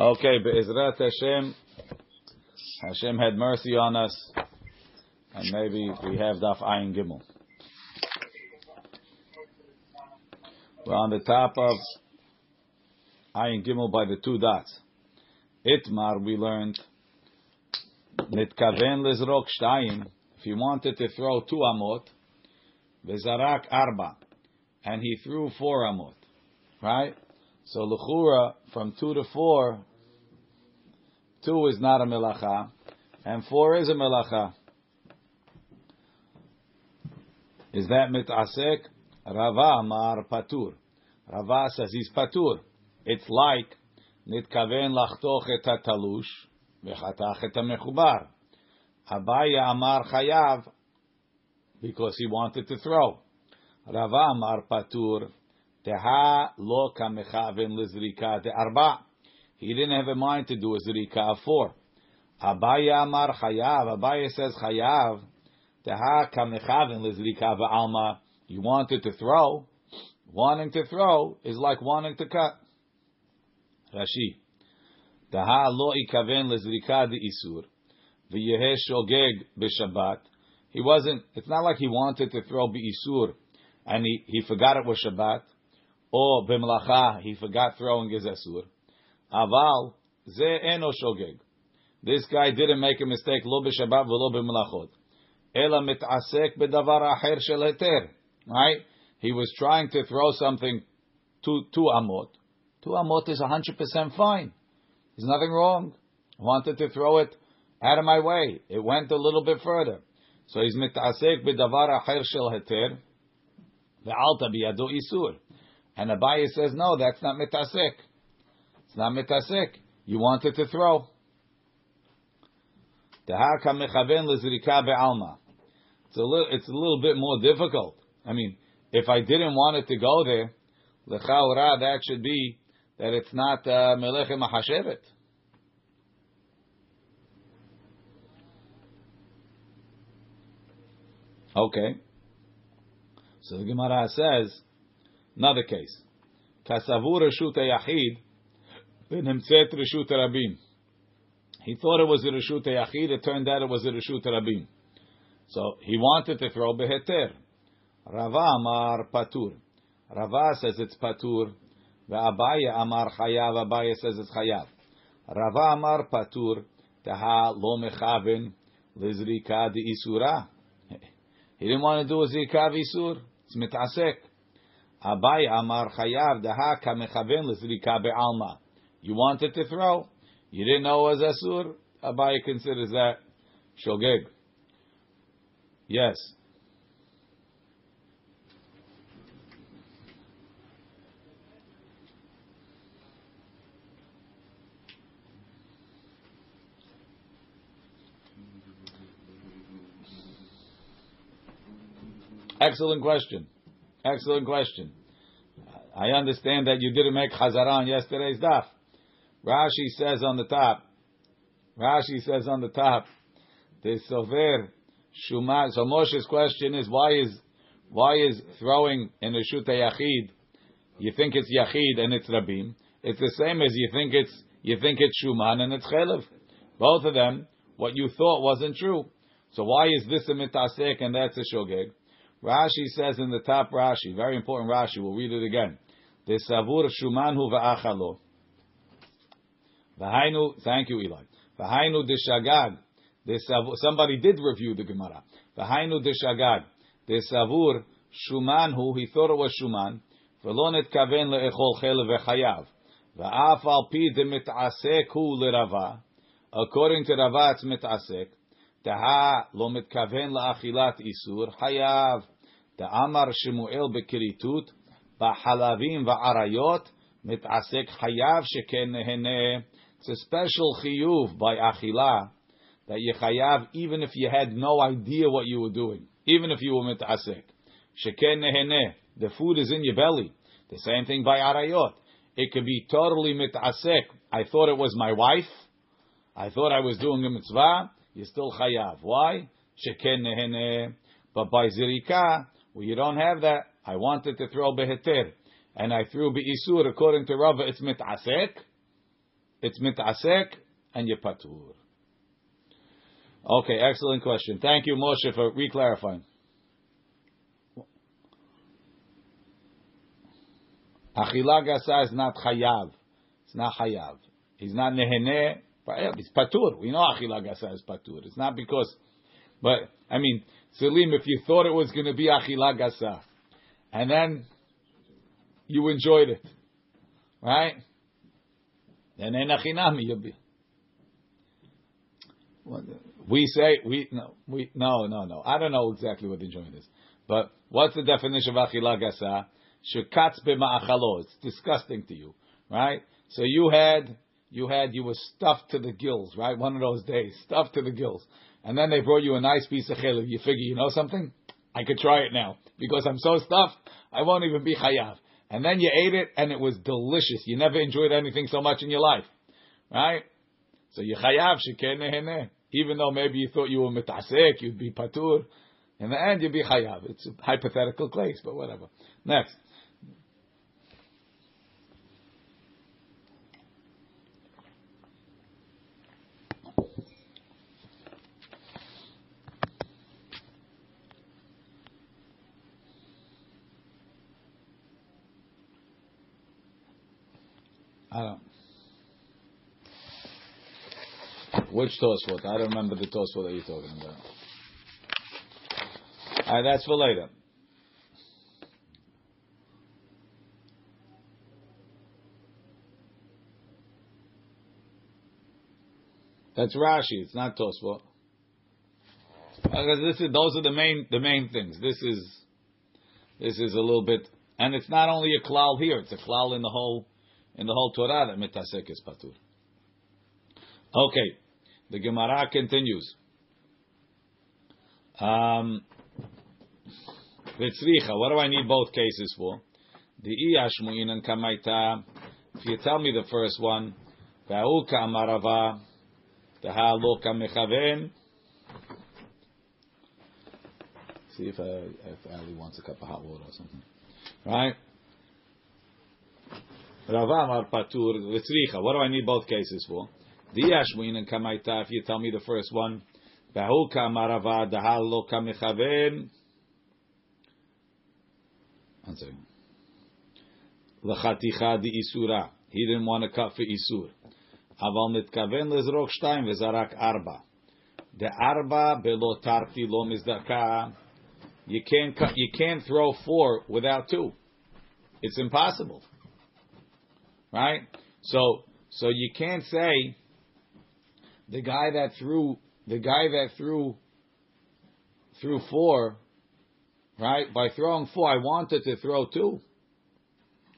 Okay, Be'ezrat Hashem, Hashem had mercy on us, and maybe we have Daf Ayin Gimel. We're on the top of Ayin Gimel by the two dots. Itmar, we learned, Nitkaven Lizrok Shtayim, if he wanted to throw two Amot, Vezarak Arba, and he threw four Amot, right? So Luchura, from two to four, two is not a melacha, and four is a melacha. Is that mitasek? Rava Amar Patur. Rava says he's Patur. It's like nitkaven lachtoch et hatalush v'chatach et. Abaya Amar Chayav because he wanted to throw. Rava Amar Patur. Teha lo kamechaven lizrika de arba. He didn't have a mind to do a zrika of four. Abaya amar chayav. Abaya says chayav. Lizrika alma. You wanted to throw. Wanting to throw is like wanting to cut. Rashi. Teha lo ikaven lizrika de isur. V'yehe shogeg b'shabbat. He wasn't, it's not like he wanted to throw isur, and he, he forgot it was Shabbat or b'melacha, he forgot throwing his asur. Aval, ze eno shogeg. This guy didn't make a mistake, lo b'shabbat v'lo b'melachot. Ela mitasek b'davar acher shel heter. Right? He was trying to throw something to, to amot. Two amot is 100% fine. There's nothing wrong. Wanted to throw it out of my way. It went a little bit further. So he's mitasek b'davar acher shel heter. Ve'alta biyado isur. And Abaye says, no, that's not mitasek. It's not mitasek. You wanted to throw. It's a little, it's a little bit more difficult. I mean, if I didn't want it to go there, lechaura, that should be that it's not uh, melech mahashevet. Okay. So the Gemara says, Another case. Kasavur Reshut Yachid v'nimtzet Reshut Rabim. He thought it was a Reshut Yachid. It turned out it was a Reshut Rabim. So he wanted to throw beheter. Rava Amar Patur. Rava says it's Patur. Ve'abaya Amar Chayav. Abaya says it's Chayav. Rava Amar Patur. Taha lo mechaven lizrika di isura. He didn't want to do a zrika isur. It's mitasek. Abai Amar Chayav Daha Kamechaven Lizrika Be'alma. You wanted to throw. You didn't know it was Asur. Abai considers that Shogeg. Yes. Excellent question. Excellent question. I understand that you didn't make Chazara on yesterday's daf. Rashi says on the top, Rashi says on the top, the Sover. So Moshe's question is why is why is throwing in a Shuta Yachid? You think it's Yachid and it's Rabim. It's the same as you think it's you think it's Shuman and it's Chelev. Both of them, what you thought wasn't true. So why is this a mitasek and that's a shogeg? Rashi says in the top Rashi, very important Rashi, we'll read it again. The savur shumanhu va'achalo. V'hainu, thank you Eli. V'hainu deshagag. Somebody did review the Gemara. V'hainu deshagag. The savur shumanhu, he thought it was shuman. ולא נתכוון לאכול חלב וחייב. ואף על פי דמתעסק הוא לרבה, according to רבה it's מתעסק, תהה לא מתכוון לאכילת איסור, חייב. דאמר שמואל בכריתות, בחלבים ועריות, מתעסק חייב שכן נהנה. It's a special chiyuv by achila that you chayav even if you had no idea what you were doing, even if you were mit'asek. Sheken nehene, the food is in your belly. The same thing by arayot. It could be totally mit'asek. I thought it was my wife. I thought I was doing a mitzvah you're still chayav. Why? Sheken nehene. But by zirika, well, you don't have that. I wanted to throw beheter, and I threw beisur. According to Rava, it's mitasek. It's mitasek and you patur. Okay, excellent question. Thank you, Moshe, for reclarifying. Achila gasa is not chayav. It's not chayav. He's not nehene. He's patur. We know achila gasa is patur. It's not because, but I mean, Salim, if you thought it was going to be achila gasa, and then you enjoyed it, right? Then you'll be. We say we no we no no no. I don't know exactly what the enjoyment is, but what's the definition of achila gasa? B'ma'achalo. It's disgusting to you, right? So you had, you had, you were stuffed to the gills, right? One of those days, stuffed to the gills. And then they brought you a nice piece of chelev. You figure, you know something? I could try it now. Because I'm so stuffed, I won't even be chayav. And then you ate it, and it was delicious. You never enjoyed anything so much in your life. Right? So you chayav, shekeh Even though maybe you thought you were mitasek, you'd be patur. In the end, you'd be chayav. It's a hypothetical case, but whatever. Next. I don't. Which Tosfot? I don't remember the Tosfot that you're talking about. All right, that's for later. That's Rashi. It's not Tosfot. Because this is those are the main the main things. This is this is a little bit, and it's not only a klal here; it's a klal in the whole in the whole Torah that mitasek is patur. Okay, the Gemara continues. Um, what do I need both cases for? The iyashmuin and kamaita. If you tell me the first one, va'uka amarava, the ha'lo kamechaven. See if, uh, if Ali wants a cup of hot water or something. Right? Rava Amar Patur Litzricha. What do I need both cases for? Diyashmuin and Kamaita. If you tell me the first one, Bahu Kamarava Dahal Lo Kamechaven. One second. L'chaticha di Isura. He didn't want to cut for Isur. Aval nitkaven lezrok shtayim vezarak arba. The arba belo tarti lo mizdaka. You can't cut, you can't throw four without two. It's impossible right? So so you can't say the guy that threw the guy that threw threw four, right? By throwing four, I wanted to throw two.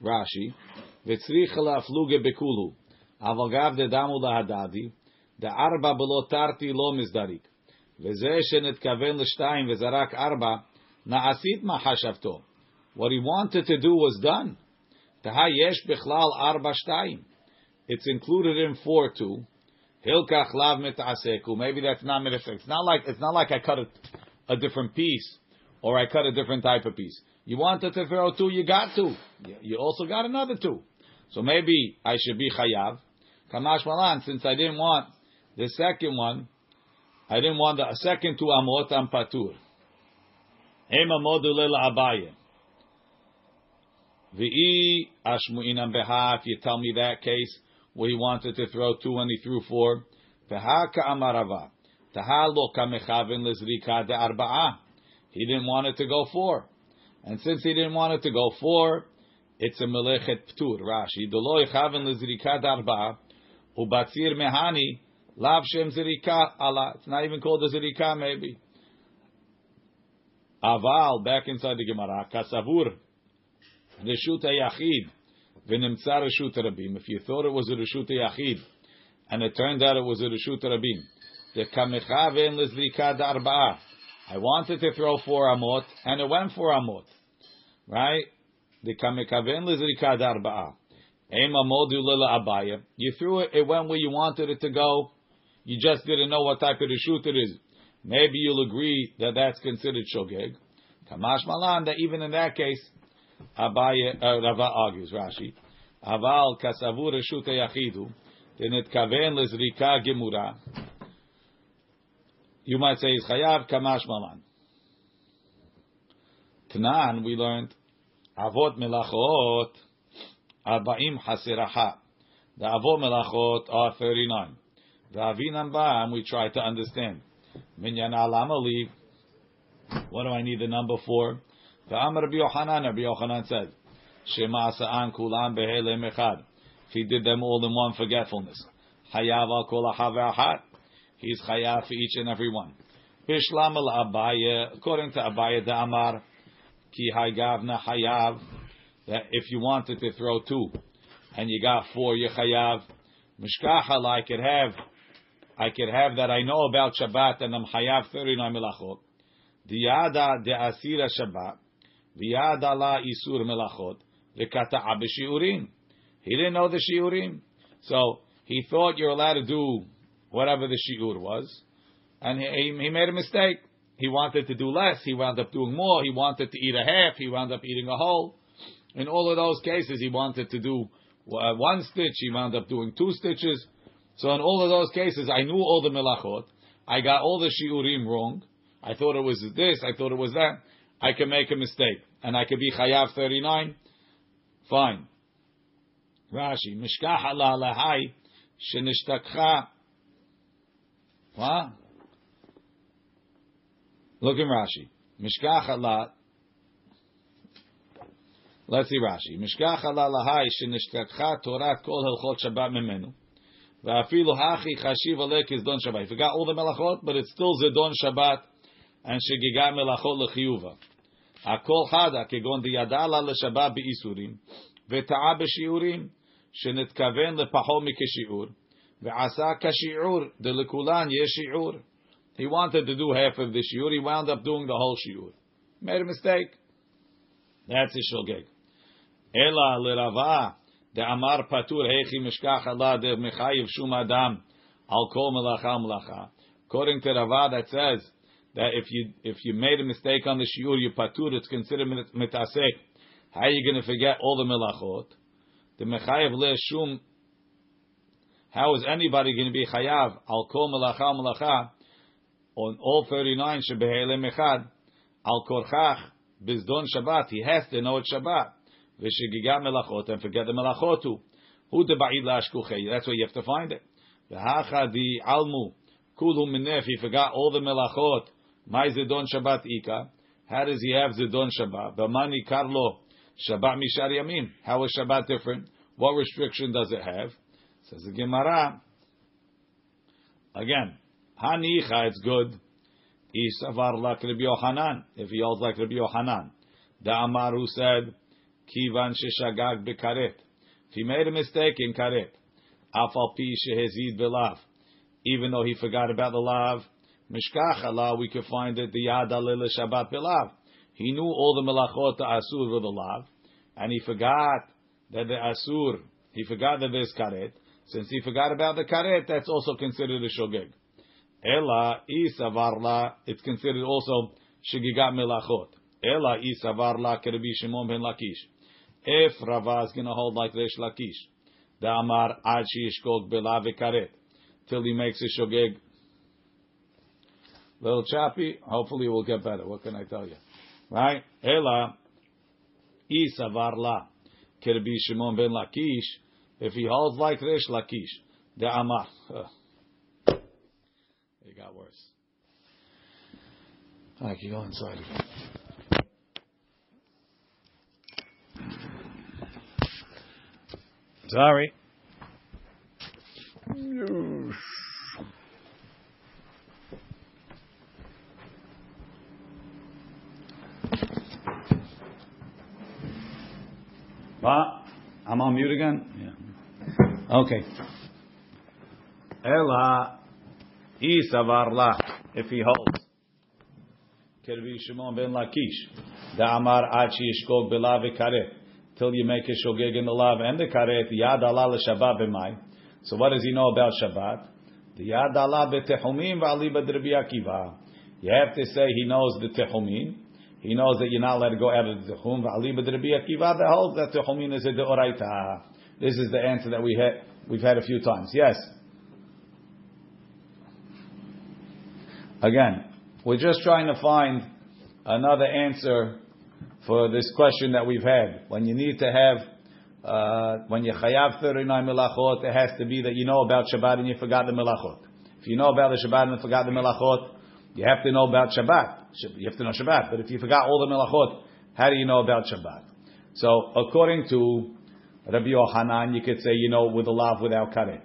Rashi, v'tzricha la'afluge bekulu, aval dedamu lahadadi, דארבע בלא תרתי לא מזדריק. וזה שנתכוון לשתיים וזרק ארבע, נעשית מה חשבתו. What he wanted to do was done. Tahayesh bechlal arba shtayim. It's included in four two. Hilkach lav mitaseku. Maybe that's not mitzvah. It's not like it's not like I cut a, a different piece or I cut a different type of piece. You want to throw two, you got two. You also got another two. So maybe I should be chayav. Kamash malan, since I didn't want the second one, I didn't want the second two amot am patur. Ema modu abaye. V'i ashmu'inam beha, if you tell me that case, where he wanted to throw two and he threw four. Beha ka'amarava. Taha lo kamechavin lezrika de arba'a. He didn't want it to go four. And since he didn't want it to go four, it's a melechet ptur. Rashi. Dolo yechavin lezrika de arba'a. Ubatzir mehani. Lav shem zirika ala. It's not even called a zirika maybe. Aval, back inside the Gemara. Kasavur. Yachid, Rabim. If you thought it was a Reshut Yachid, and it turned out it was a Reshut Rabim, the kamechaven lizrika darba'a. I wanted to throw four amot, and it went four amot, right? The kamekaven lizrika darba'a. Ema modu lila abaya. You threw it, it went where you wanted it to go. You just didn't know what type of reshut it is. Maybe you'll agree that that's considered shogeg. Kamash malan, that even in that case, Abaye, uh, Rava argues, Rashi. Aval kasavur reshuta yachidu. Denetkaven lezrika gemura. You might say it's chayav kamash malan. Tnan, we learned avot melachot arba'im hasiraha. The avot melachot are 39. The avinam ba'am, we try to understand. Minyan alama. What do I need the number for? The Rabbi Yochanan, Rabbi said, Shema sa'an kulam behelem. If he did them all in one forgetfulness. Hayav al kol ahav He's chayav for each and every one. Bishlam al Abaye, according to Abaye the Amar, ki hayavna hayav, that if you wanted to throw two, and you got four, you chayav. Mishkacha, I could have, I could have that I know about Shabbat, and I'm chayav 39 melachot. Diyada de asira Shabbat, v'yada la isur melachot, v'kata'a b'shiurim. He didn't know the shiurim. So, he thought you're allowed to do whatever the shiur was, and he, he made a mistake. He wanted to do less. He wound up doing more. He wanted to eat a half. He wound up eating a whole. In all of those cases, he wanted to do uh, one stitch. He wound up doing two stitches. So in all of those cases, I knew all the melachot. I got all the shiurim wrong. I thought it was this. I thought it was that. I can make a mistake, and I could be chayav thirty nine. Fine. Rashi, mishkach ala lahai shenishtakcha. What? Look in Rashi. Mishkach ala. Let's see Rashi. Mishkach ala lahai shenishtakcha torat kol helchot Shabbat memenu. Va'afilu hachi chashiv alek is don Shabbat. He Forgot all the melachot, but it's still zedon Shabbat and shegigat melachot lechiyuva. Akol chada kegon diyadala leshabbat beisurim v'ta'a b'shiurim שנתכוון לפחות מכשיעור, ועשה כשיעור, דלכולן יש שיעור. He wanted to do half of the shiur, he wound up doing the whole shiur. Made a mistake. That's his shogeg. Ela l'rava, de amar patur hechi mishkach Allah de mechayiv shum adam al kol melacha melacha. According to Rava, that says that if you if you made a mistake on the shiur, you patur, it's considered mitasek. How are you going to forget all the melachot? the mechayev le shum. How is anybody going to be chayav al kol melacha melacha on all thirty nine shebehele mechad al korchach bizdon Shabbat? He has to know it's Shabbat. V'shegigat melachot and forget the melachotu. Who the ba'id lashkuchei? That's where you have to find it. V'hacha di almu kulu minef. He forgot all the melachot. My zedon Shabbat ika. How does he have zedon Shabbat? B'mani karlo Shabbat Mishar Yamin. How is Shabbat different? What restriction does it have? Says the Gemara. Again, Hanicha, it's good. Isavar like Rabbi Yohanan. If he holds like Rabbi Yohanan. The Amaru said, Kivan sheshagag bekaret. If he made a mistake in karet, afal pi shehezid belav. Even though he forgot about the lav, mishkach Allah, we could find it the yad alil Shabbat belav. He knew all the melachot asur with the lav, and he forgot that the asur, he forgot that there's karet. Since he forgot about the karet, that's also considered a shogeg. Ela isavarla, it's considered also shigigat melachot. Ela isavarla kerebi Shimon ben Lakish. If Rava is going to hold like Resh Lakish, the Amar ad sheyishkog bela karet, till he makes a shogeg. Little choppy. Hopefully, it will get better. What can I tell you? Right? Ela isavarla kerebi Shimon ben Lakish. If he holds like Resh Lakish, the Amar. It got worse. Right, you go inside again. Sorry. What? I'm on mute again? Yeah. Okay. Ella isavarla, if he holds. Kervi Shimon ben Lakish. The Amar Achi Yishkog Belav Karet. Till you make a shogeg in the lav and the karet, Yad Allah Shabbat b'may. So what does he know about Shabbat? Yad Allah b'tehumim v'ali b'drabi Akiva. You have to say he knows the tehumim. He knows that you're not allowed to go out of the tehum. V'ali b'drabi Akiva holds that tehumin is a deoraita. This is the answer that we had we've had a few times. Yes. Again, we're just trying to find another answer for this question that we've had. When you need to have, uh, when you chayav 39 melachot, it has to be that you know about Shabbat and you forgot the melachot. If you know about the Shabbat and you forgot the melachot, you have to know about Shabbat. You have to know Shabbat. But if you forgot all the melachot, how do you know about Shabbat? So according to Rabbi Yohanan, you could say you know with a lav without karet.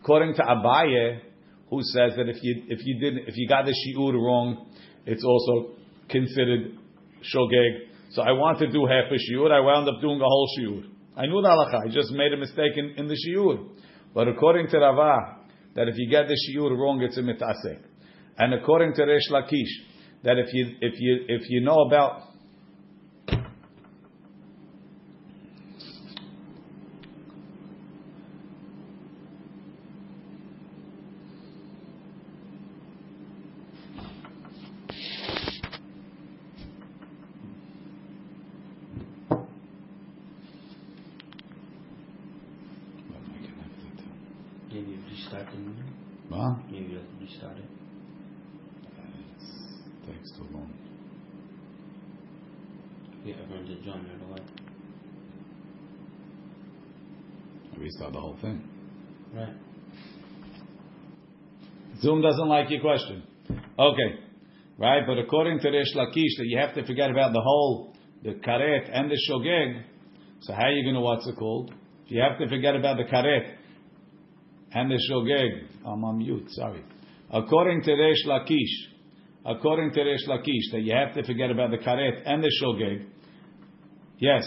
According to Abaye, who says that if you if you didn't if you got the shiur wrong, it's also considered shogeg. So I want to do half a shiur. I wound up doing a whole shiur. I knew the halacha. I just made a mistake in, in the shiur. But according to Rava, that if you get the shiur wrong, it's a mitasek. And according to Resh Lakish, that if you if you if you know about Zoom doesn't like your question. Okay. Right? But according to Resh Lakish, that you have to forget about the whole, the karet and the shogeg. So how are you going to, what's it called? If you have to forget about the karet and the shogeg, I'm on mute, sorry. According to Resh Lakish, according to Resh Lakish, that you have to forget about the karet and the shogeg, yes,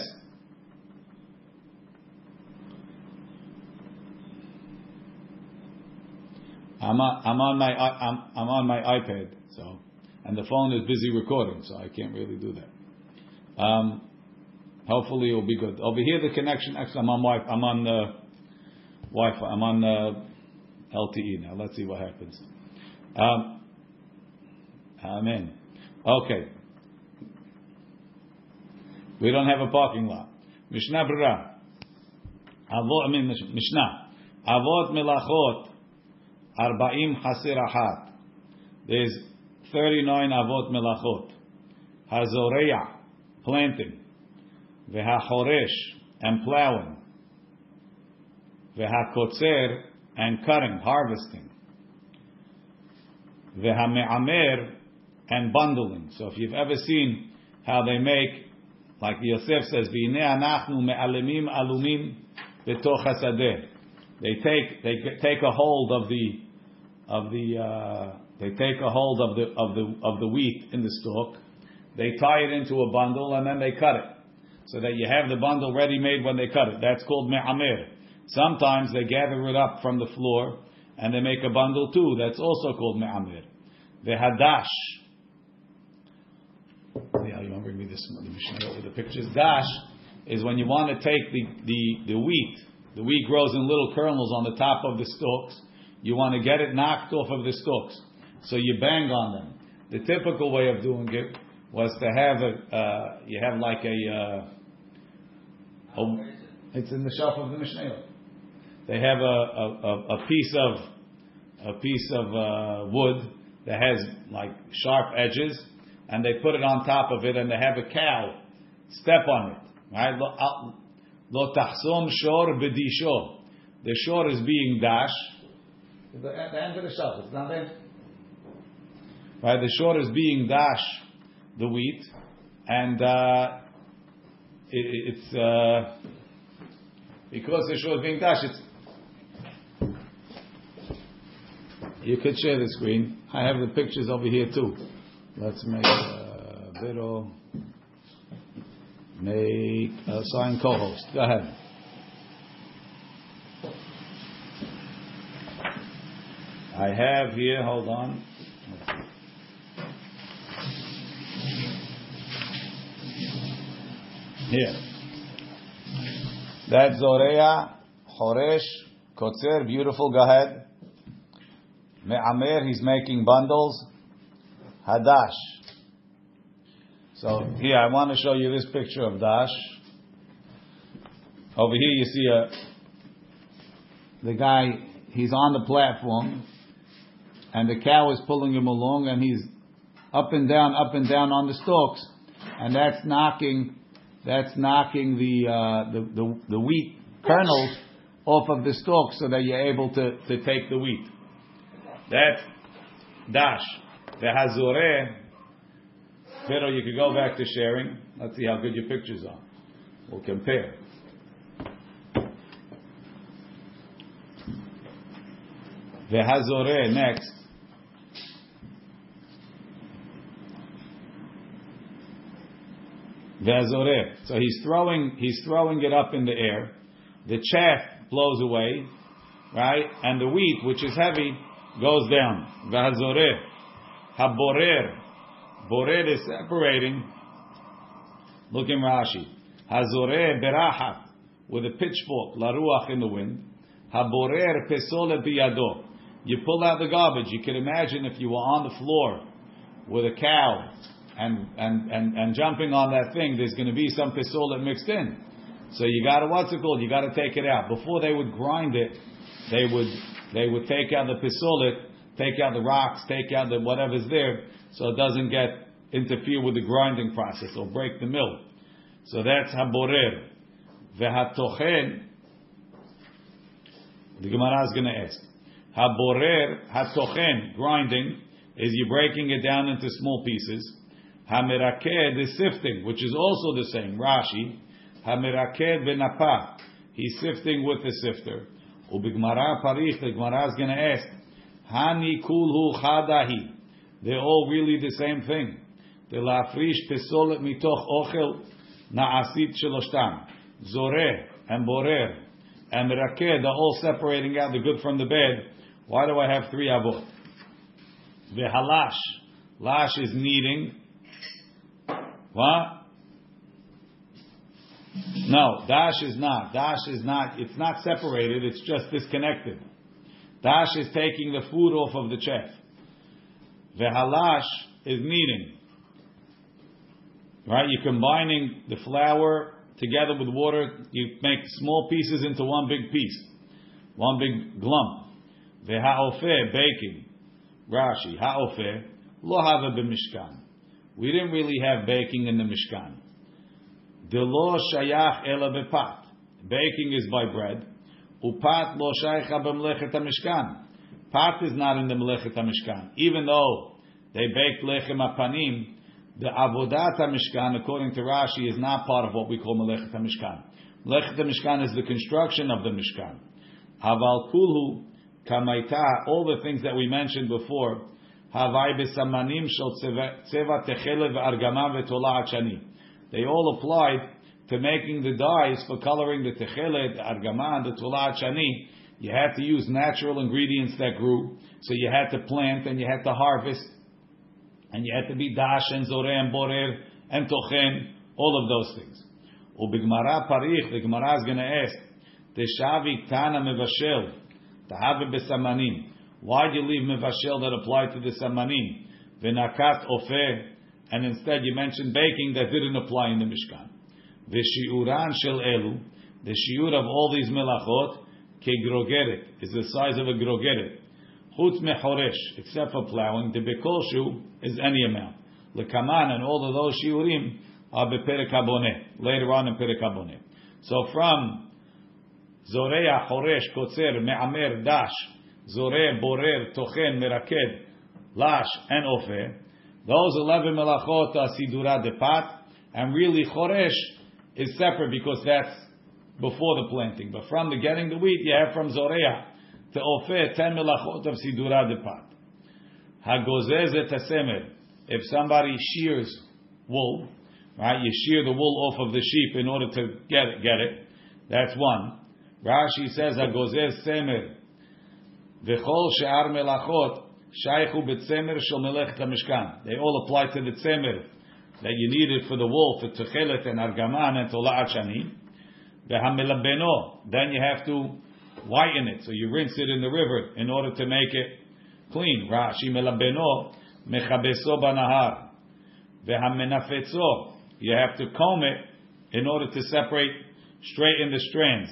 I'm on, I'm on my I'm, I'm on my iPad, so and the phone is busy recording, so I can't really do that. Um, hopefully, it will be good. Over here, the connection. Actually, I'm on Wi. I'm on uh, Wi-Fi. I'm on uh, LTE now. Let's see what happens. Um, amen. Okay. We don't have a parking lot. Mishnah Berurah. I mean Mishnah. Avot melachot Arba'im Hasir Ahat. There's 39 Avot Melachot. Hazoreya, planting. Vehachoresh, and plowing. Vehakotzer, and cutting, harvesting. Vehame'amer, and bundling. So if you've ever seen how they make, like Yosef says, anachnu me'alemim alumim. They take they take a hold of the of the uh, they take a hold of the of the of the wheat in the stalk, they tie it into a bundle and then they cut it, so that you have the bundle ready made when they cut it. That's called me'amer. Sometimes they gather it up from the floor and they make a bundle too. That's also called me'amer. The hadash. Yeah, you want to bring me this the with the pictures. Dash is when you want to take the, the, the wheat. The wheat grows in little kernels on the top of the stalks you want to get it knocked off of the stalks. So you bang on them. The typical way of doing it was to have a, uh, you have like a, uh, a, it's in the shelf of the Mishnah. They have a, a, a piece of, a piece of uh, wood that has like sharp edges, and they put it on top of it, and they have a cow step on it. Right? Lo tahsom shor b'disho. The shor is being dashed the, the end of the shelf. It's not there. Right, the shore is being dash the wheat, and uh, it, it's uh, because the shore is being dashed. It's you could share the screen. I have the pictures over here too. Let's make a of make a sign co-host. Go ahead. I have here, hold on. Here. That's Zoreya, Horesh, Kotzer, beautiful, go ahead. Me'amer, he's making bundles. Hadash. So here, I want to show you this picture of Dash. Over here you see a the guy, he's on the platform, and the cow is pulling him along, and he's up and down, up and down on the stalks, and that's knocking, that's knocking the uh, the, the, the wheat kernels off of the stalks so that you're able to, to take the wheat. That's dash. The hazoreh. Pero you could go back to sharing. Let's see how good your pictures are. We'll compare. The hazoreh next. So he's throwing, he's throwing it up in the air. The chaff blows away, right? And the wheat, which is heavy, goes down. Ve'azoreh. Haborer. Borer is separating. Look in Rashi. Hazoreh berachat. With a pitchfork, laruach in the wind. Haborer pesole biyado. You pull out the garbage. You can imagine if you were on the floor with a cow and, and, and, and jumping on that thing, there's going to be some pisolet mixed in. So you got to what's it called? You got to take it out before they would grind it. They would they would take out the pisolet, take out the rocks, take out the whatever's there, so it doesn't get interfere with the grinding process or break the mill. So that's haborer. Vehatochen. The Gemara is going to ask. Haborer hatochen grinding is you breaking it down into small pieces. Hamerakeh, the sifting, which is also the same. Rashi, Hamerakeh benapa. He's sifting with the sifter. Ubigmara parich, the Gemara is going to ask, Hani kulhu chadahi. They're all really the same thing. The lafrish pesolet mitoch ochel naasit sheloshtam. Zoreh and borer and merakeh, they're all separating out the good from the bad. Why do I have three avot? The halash. Lash is kneading. What? No, dash is not. Dash is not. It's not separated. It's just disconnected. Dash is taking the food off of the chef. halash is kneading. Right? You're combining the flour together with water. You make small pieces into one big piece, one big lump. Ve'ha'ofeh, baking. Rashi, ha'ofeh, lo hava b'mishkan. We didn't really have baking in the Mishkan. Delo shayach ela bepat. Baking is by bread. Upat lo shaycha b'mlechet mishkan. Pat is not in the mlechet mishkan. Even though they baked lechem apanim, the avodat mishkan, according to Rashi, is not part of what we call melechet mishkan. Melechet mishkan is the construction of the mishkan. Haval kulhu kamaita, all the things that we mentioned before, They all applied to making the dyes for coloring the techele, the argama, the tola achani. You had to use natural ingredients that grew, so you had to plant and you had to harvest, and you had to be dash and zoreh and borer and tochen, all of those things. Ubigmara parich, the Gemara is going to ask, Teshavi tana mevashel, tahabe besamanim. Why do you leave mevashel that applied to the samanim? V'nakat ofeh, and instead you mentioned baking that didn't apply in the Mishkan. V'shiuran shel elu, the shiur of all these melachot, kegrogeret, is the size of a grogeret. Chutz mechoresh, except for plowing, the bekoshu is any amount. Lekaman and all of those shiurim are beperek later on in perek So from Zoreya, Choresh, Kotzer, Me'amer, Dash, Zoreh, Borer, Tochen, Meraked, Lash, and Ofer. Those 11 melachot are Sidura de Pat, and really Choresh is separate because that's before the planting. But from the getting the wheat, you have from Zoreya to Ofer 10 melachot of Sidura de Pat. Et If somebody shears wool, right, you shear the wool off of the sheep in order to get it, get it. That's one. Rashi says Hagozez semer V'chol she'ar melachot shaychu b'tzemer shel. They all apply to the tzemer that you needed for the wool, for techelet and argaman and tola'at shani. V'hamelabeno. Then you have to whiten it, so you rinse it in the river in order to make it clean. Rashi melabeno mechabeso banahar. V'hamenafetzo. You have to comb it in order to separate, straighten the strands.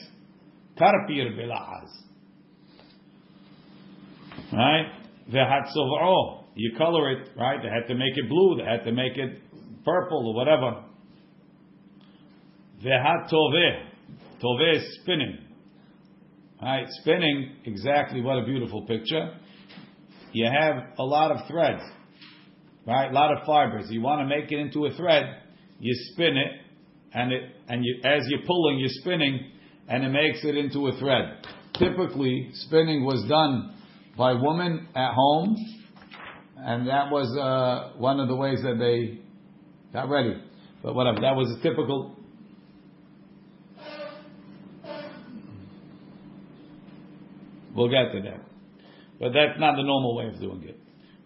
Karpir bela'az. Right? V'hatzov'o, you color it, right? They had to make it blue, they had to make it purple or whatever. V'hatoveh, toveh is spinning. Right, spinning, exactly what a beautiful picture. You have a lot of threads, right? A lot of fibers. You want to make it into a thread, you spin it, and it and you as you're pulling, you're spinning, and it makes it into a thread. Typically, spinning was done by women at home, and that was uh, one of the ways that they got ready. But whatever, that was a typical We'll get to that. But that's not the normal way of doing it.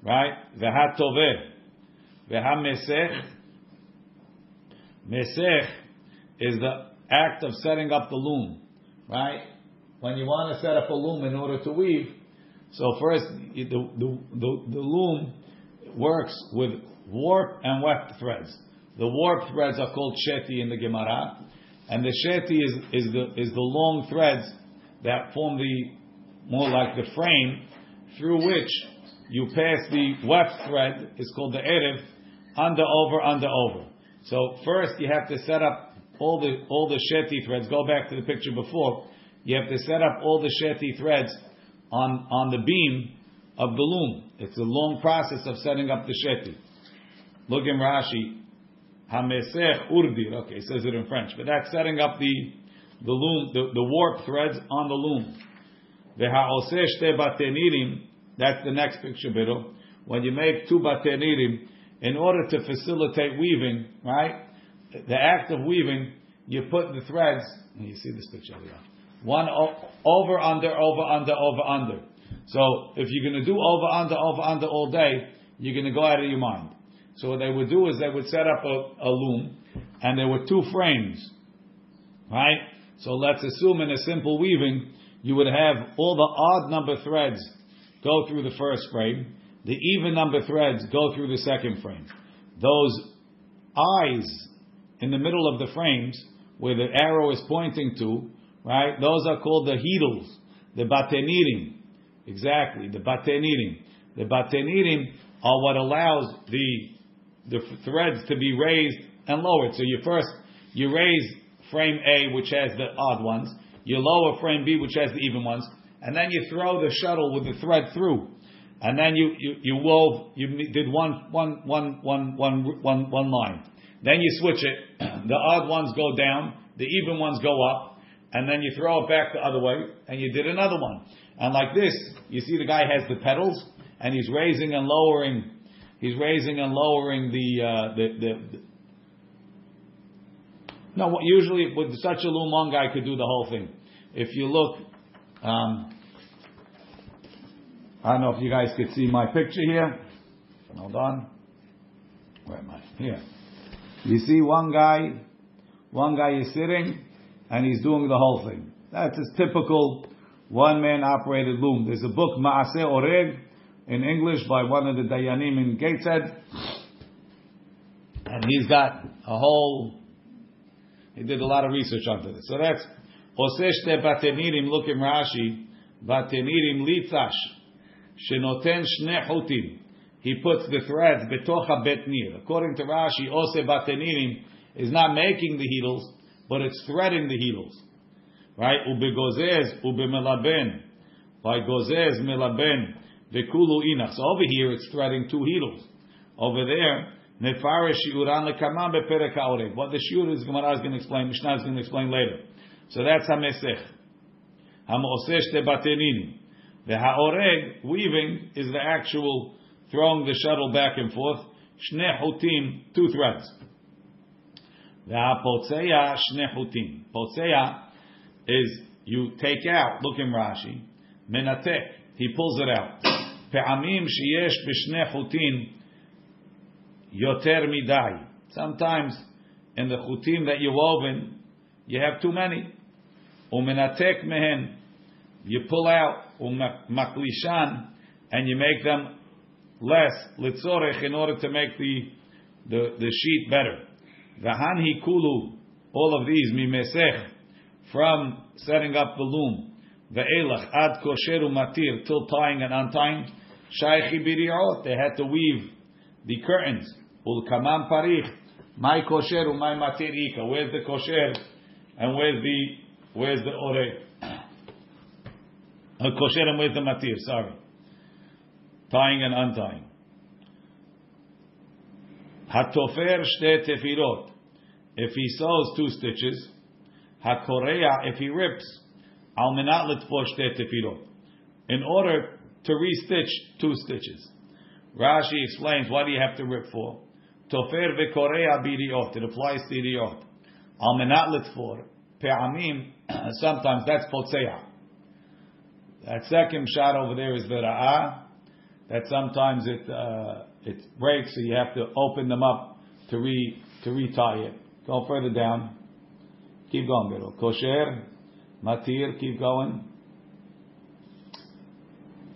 Right? Veha toveh. Veha mesech. Mesech is the act of setting up the loom. Right? When you want to set up a loom in order to weave, so first the, the, the, the loom works with warp and weft threads. The warp threads are called sheti in the Gemara, and the sheti is, is the is the long threads that form the more like the frame through which you pass the weft thread is called the erev, under over under over. So first you have to set up all the all the sheti threads. Go back to the picture before. You have to set up all the sheti threads on on the beam of the loom. It's a long process of setting up the sheti. Look in Rashi. Hamesech urdir. Okay, says it in French, but that's setting up the the loom, the, the warp threads on the loom. That's the next picture, Biddle. When you make two batenirim, in order to facilitate weaving, right? The act of weaving, you put the threads. And you see this picture here. One over, under, over, under, over, under. So if you're going to do over, under, over, under all day, you're going to go out of your mind. So what they would do is they would set up a, a loom, and there were two frames, right? So let's assume in a simple weaving, you would have all the odd number threads go through the first frame, the even number threads go through the second frame. Those eyes in the middle of the frames, where the arrow is pointing to, right? Those are called the heddles, the batenirim. Exactly, the batenirim. The batenirim are what allows the the threads to be raised and lowered. So you first you raise frame A, which has the odd ones, you lower frame B, which has the even ones, and then you throw the shuttle with the thread through. And then you, you, you wove, you did one, one, one, one, one, one, one line. Then you switch it. The odd ones go down, the even ones go up, and then you throw it back the other way, and you did another one. And like this, you see the guy has the pedals, and he's raising and lowering, he's raising and lowering the, uh, the, the, no, usually with such a loom, one guy could do the whole thing. If you look, um, I don't know if you guys could see my picture here. Hold on. Where am I? Here. You see one guy, one guy is sitting, and he's doing the whole thing. That's a typical one-man operated loom. There's a book, Maaseh Oreg, in English by one of the Dayanim in Gateshead. And he's got a whole he did a lot of research onto this. So that's Oseshte Batenirim, look in Rashi, Batenirim Litzash, Shenoten Shne Hutim. He puts the threads betocha betnir. According to Rashi, Ose Batenirim is not making the heddles, but it's threading the heels. Right? Ubegozez, ubemelaben. By gozez, melaben, vekulu inach. So over here it's threading two heels. Over there, Nefarish Shiuran Lekamam Beperek HaOreg. What the Shiur is Gemara is going to explain, Mishnah is going to explain later. So that's HaMesech. HaMoseh Shte Batenini. The HaOreg, weaving, is the actual throwing the shuttle back and forth. Shne Hutim, two threads. The. Potzeya is you take out, look in Rashi, Menatek, he pulls it out. Pe'amim sheyesh b'shne chutim yoter midai. Sometimes in the chutim that you woven, you have too many. Umenatek mehen, you pull out umaklishan, and you make them less litzorech in order to make the the, the sheet better. Vahanhi kulu, all of these mimesech from setting up the loom. ve'elach ad kosheru matir, till tying and untying. Shaychi biriot. They had to weave the curtains. Ulkamam parich. My kosher my matir ika. Where's the kosher and where's the where's the ore? A kosher and where's the matir? Sorry. Tying and untying. Hatofer shte tefirot. If he sews two stitches, hakorea if he rips, al menat litfor shte tefirot. In order to restitch two stitches. Rashi explains why do you have to rip for? Tofer vekorea biriot. It applies to iriot. Al menat litfor. Pe'amim, sometimes that's potseah. That second shot over there is the ra'ah. That sometimes it uh, it breaks, so you have to open them up to re to retie it. Go further down. Keep going, Biddle. Kosher, matir, keep going.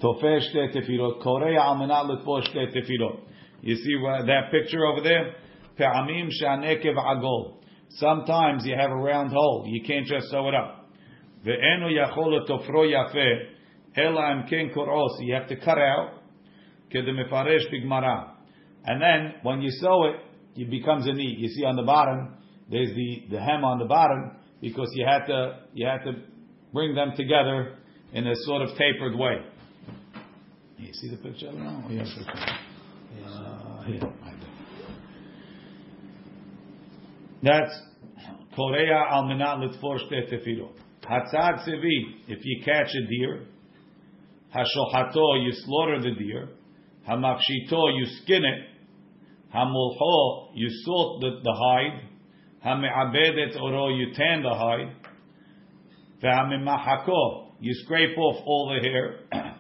Tofeh shte tefilot. Korea al menat shte tefilot. You see that picture over there? Pe'amim shanekev agol. Sometimes you have a round hole. You can't just sew it up. Ve'enu yachol tofro yafeh. Ela im koros. You have to cut out. Kedemefaresh bigmara. And then when you sew it, it becomes a knee. You see on the bottom, there's the, the hem on the bottom because you had to you had to bring them together in a sort of tapered way. You see the picture now? Yes. Uh. That's Korea al menat litfor shte tefilot. Hatzad sevi, if you catch a deer, hashohato, you slaughter the deer, hamafshito, you skin it, hamulho, you salt the, the hide, hame'abedet oro, you tan the hide, ve'hamemahako, you scrape off all the hair,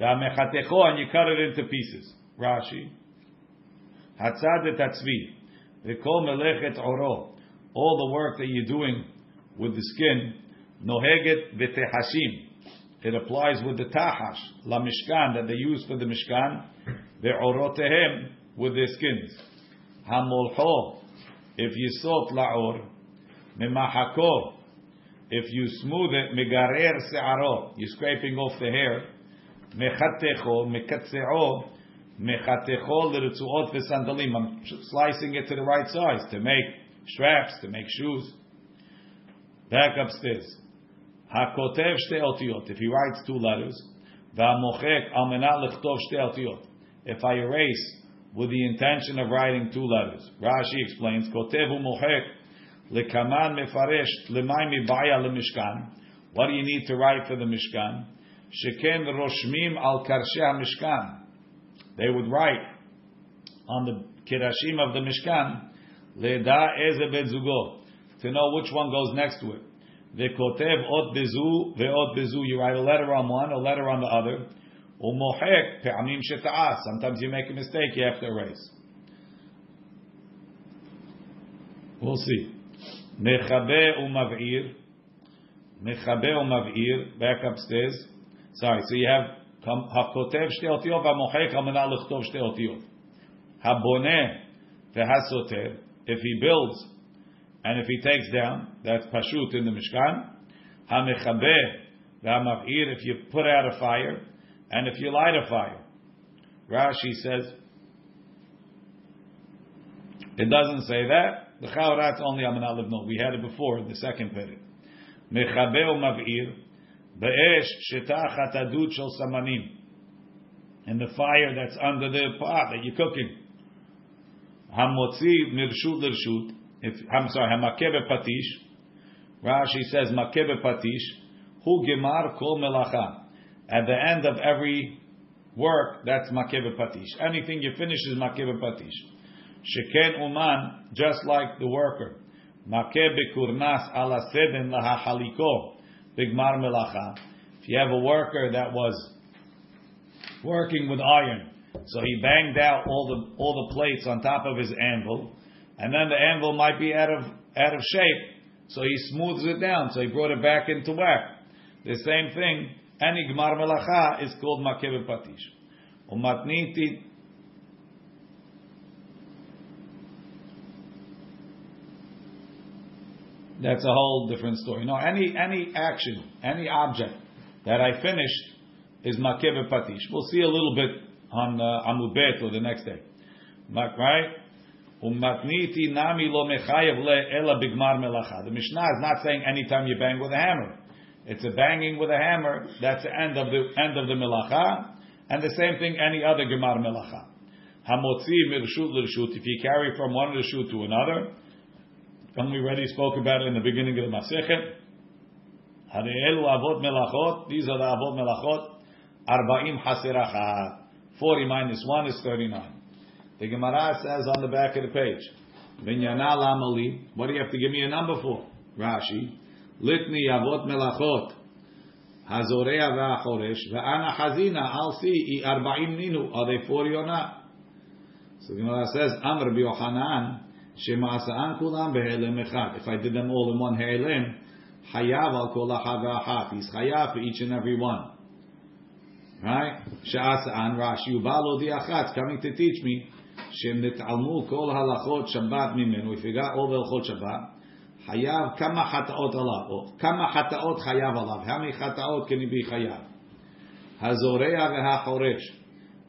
ve'hamechatecho, and you cut it into pieces. Rashi. Hatzad tatzvi. V'kol melechet oro. All the work that you're doing with the skin, noheget v'tehashim. It applies with the tahash, la mishkan, that they use for the mishkan, ve'orotehem, with their skins. Hamolcho, if you salt la'or, memahako, if you smooth it, megarer se'aro, you're scraping off the hair, mechatecho, mekatseo, mechatechol l'ritzuot v'sandalim. I'm slicing it to the right size to make straps, to make shoes. Back upstairs. If he writes two letters, v'amochek al menat lechtov shte. If I erase with the intention of writing two letters, Rashi explains. What do you need to write for the mishkan? Sheken roshmim al karshe mishkan they would write on the kirashim of the Mishkan, Leda eze bezugo, to know which one goes next to it. Vekotev ot bezu veot bezu. You write a letter on one, a letter on the other. Umohek pe'amim sheta'ah. Sometimes you make a mistake, you have to erase. We'll see. Mechabe umavir. Mechabe umavir. Back upstairs. Sorry, so you have הכותב שתי אותיות והמוחק על מנת לכתוב שתי אותיות. הבונה והסותר, if he builds and if he takes down, that's pashut in the Mishkan. Hamechabeh, v'hamavir, if you put out a fire, and if you light a fire. Rashi says, it doesn't say that. The Chaurat's only Amanat Livno. We had it before in the second period. Mechabeh mavir, be'esh shetachat adut shel samanim. And the fire that's under the pot that you're cooking. Hamotzi mirshut lirshut if I'm sorry, hamakebe patish. Rashi says makebe patish. Hu gemar kol melacha. At the end of every work, that's makebe patish. Anything you finish is makebe patish. Sheken uman, just like the worker. Makebe kurnas ala seden laha haliko. Bigmar melacha. If you have a worker that was working with iron, so he banged out all the all the plates on top of his anvil, and then the anvil might be out of out of shape, so he smooths it down, so he brought it back into whack. The same thing, any gmar melacha is called makeh patish. Umatniti That's a whole different story. No, any any action, any object that I finished is makeh patish. We'll see a little bit on uh, or the next day. Right? Umatniti nami lo mechayev le ela bigmar melacha. The Mishnah is not saying anytime you bang with a hammer. It's a banging with a hammer. That's the end of the end of the melacha, and the same thing any other gemar melacha. Hamotzi mirshut l'rshut. If you carry from one reshut to another, and we already spoke about it in the beginning of the Masechet. Hareelu avot melachot. These are the avot melachot. Arbaim haserachat. Forty minus one is thirty-nine. The Gemara says on the back of the page, Vinyana lamali. What do you have to give me a number for? Rashi. Litni avot melachot. Hazorea v'achoresh. Ve'ana hazina. I'll see. Arba'im ninu. Are they forty or not? So the Gemara says, Amr b'Yochanan. Shema'asa'an kulam be'elem echad. If I did them all in one he'elem, hayav al kol ahad He's hayav for each and every one. Right? Sha'asa'an Rashi ubalo di'achat. coming to teach me. Shem nit'almu kol halachot Shabbat mimenu. If you got all the halachot Shabbat, hayav kama hataot alav. Kama hataot hayav alav. How many hataot can he be hayav? Hazorea ve'hachoresh.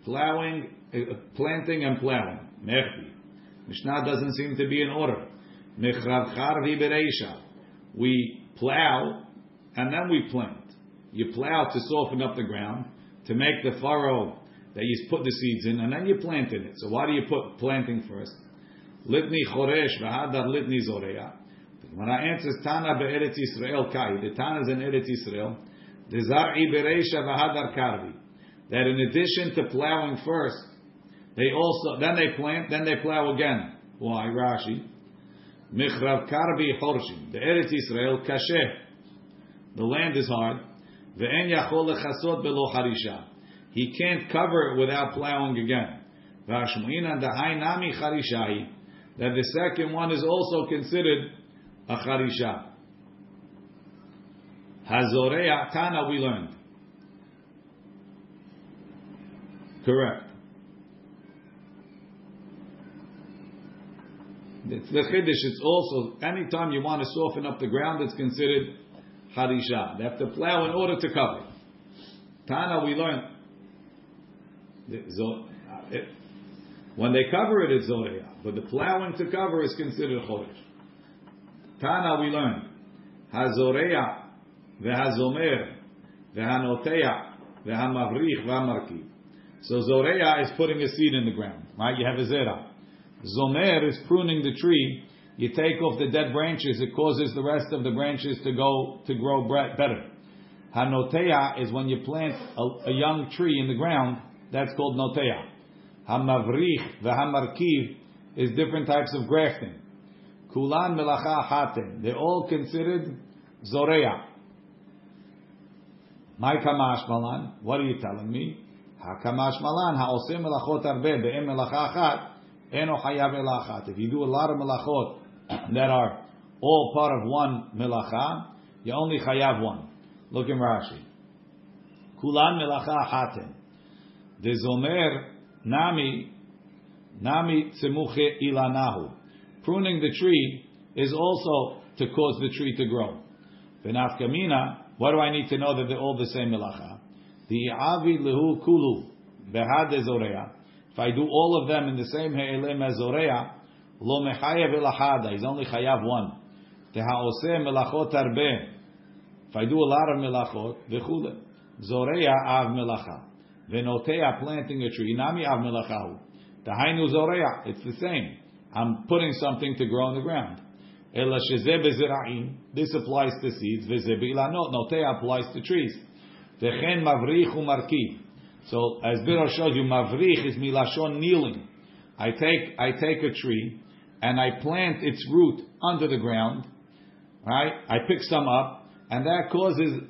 Plowing, uh, planting and plowing. Mechti. Mishnah doesn't seem to be in order. We plow and then we plant. You plow to soften up the ground, to make the furrow that you put the seeds in, and then you plant in it. So why do you put planting first? Litni choresh v'hadar litni zoreya. When I answers Tana be'eretz Yisrael kai, the Tana is in Eretz Yisrael, the zar'i bereisha v'hadar karvi. That in addition to plowing first, they also then they plant, then they plow again. Why Rashi? Michrav karbi horshim. The Eretz Israel kashe. The land is hard. Ve'en yachol lechasot belo harisha. He can't cover it without plowing again. That the second one is also considered a charisha. Hazorea Tana we learned. Correct. It's the chiddush. It's also anytime you want to soften up the ground, it's considered harisha. They have to plow in order to cover. Tana, we learn. When they cover it, it's zoreya, but the plowing to cover is considered chodesh. Tana, we learn hazoreya vehazomer vehanoteya vehamavrich vamarki. So zoreya is putting a seed in the ground, right? You have a zera. Zomer is pruning the tree. You take off the dead branches, it causes the rest of the branches to go to grow better. Hanotea is when you plant a, a young tree in the ground. That's called notea. Hamavrich v'hamarkiv is different types of grafting. Kulan melacha hatem. They're all considered zorea. My kamash malan. What are you telling me? Hakamash malan ha'osim melachot arbe be'em melacha achat. Eno chayav elachat. If you do a lot of melachot that are all part of one melacha, you only chayav one. Look in Rashi. Kulan melacha hatem. The zomer nami nami tzemuche ilanahu. Pruning the tree is also to cause the tree to grow. V'nafkamina. What do I need to know that they're all the same melacha? The avi lehu kulu behad. If I do all of them in the same he'elem as Zoreya, lo mechayev elachada. He's only chayav one. Teha'oseh melachot arbe. If I do a lot of melachot, v'chule. Zoreya av melacha. V'notea planting a tree. Nami av melachahu. Tahainu zoreya. It's the same. I'm putting something to grow in the ground. Ela shezeh bezira'im. This applies to seeds. V'zeh be'ilanot. Notea applies to trees. V'chen mavrich u'markiv. So as Biro showed you, mavrich is milashon kneeling. I take I take a tree and I plant its root under the ground. Right? I pick some up, and that causes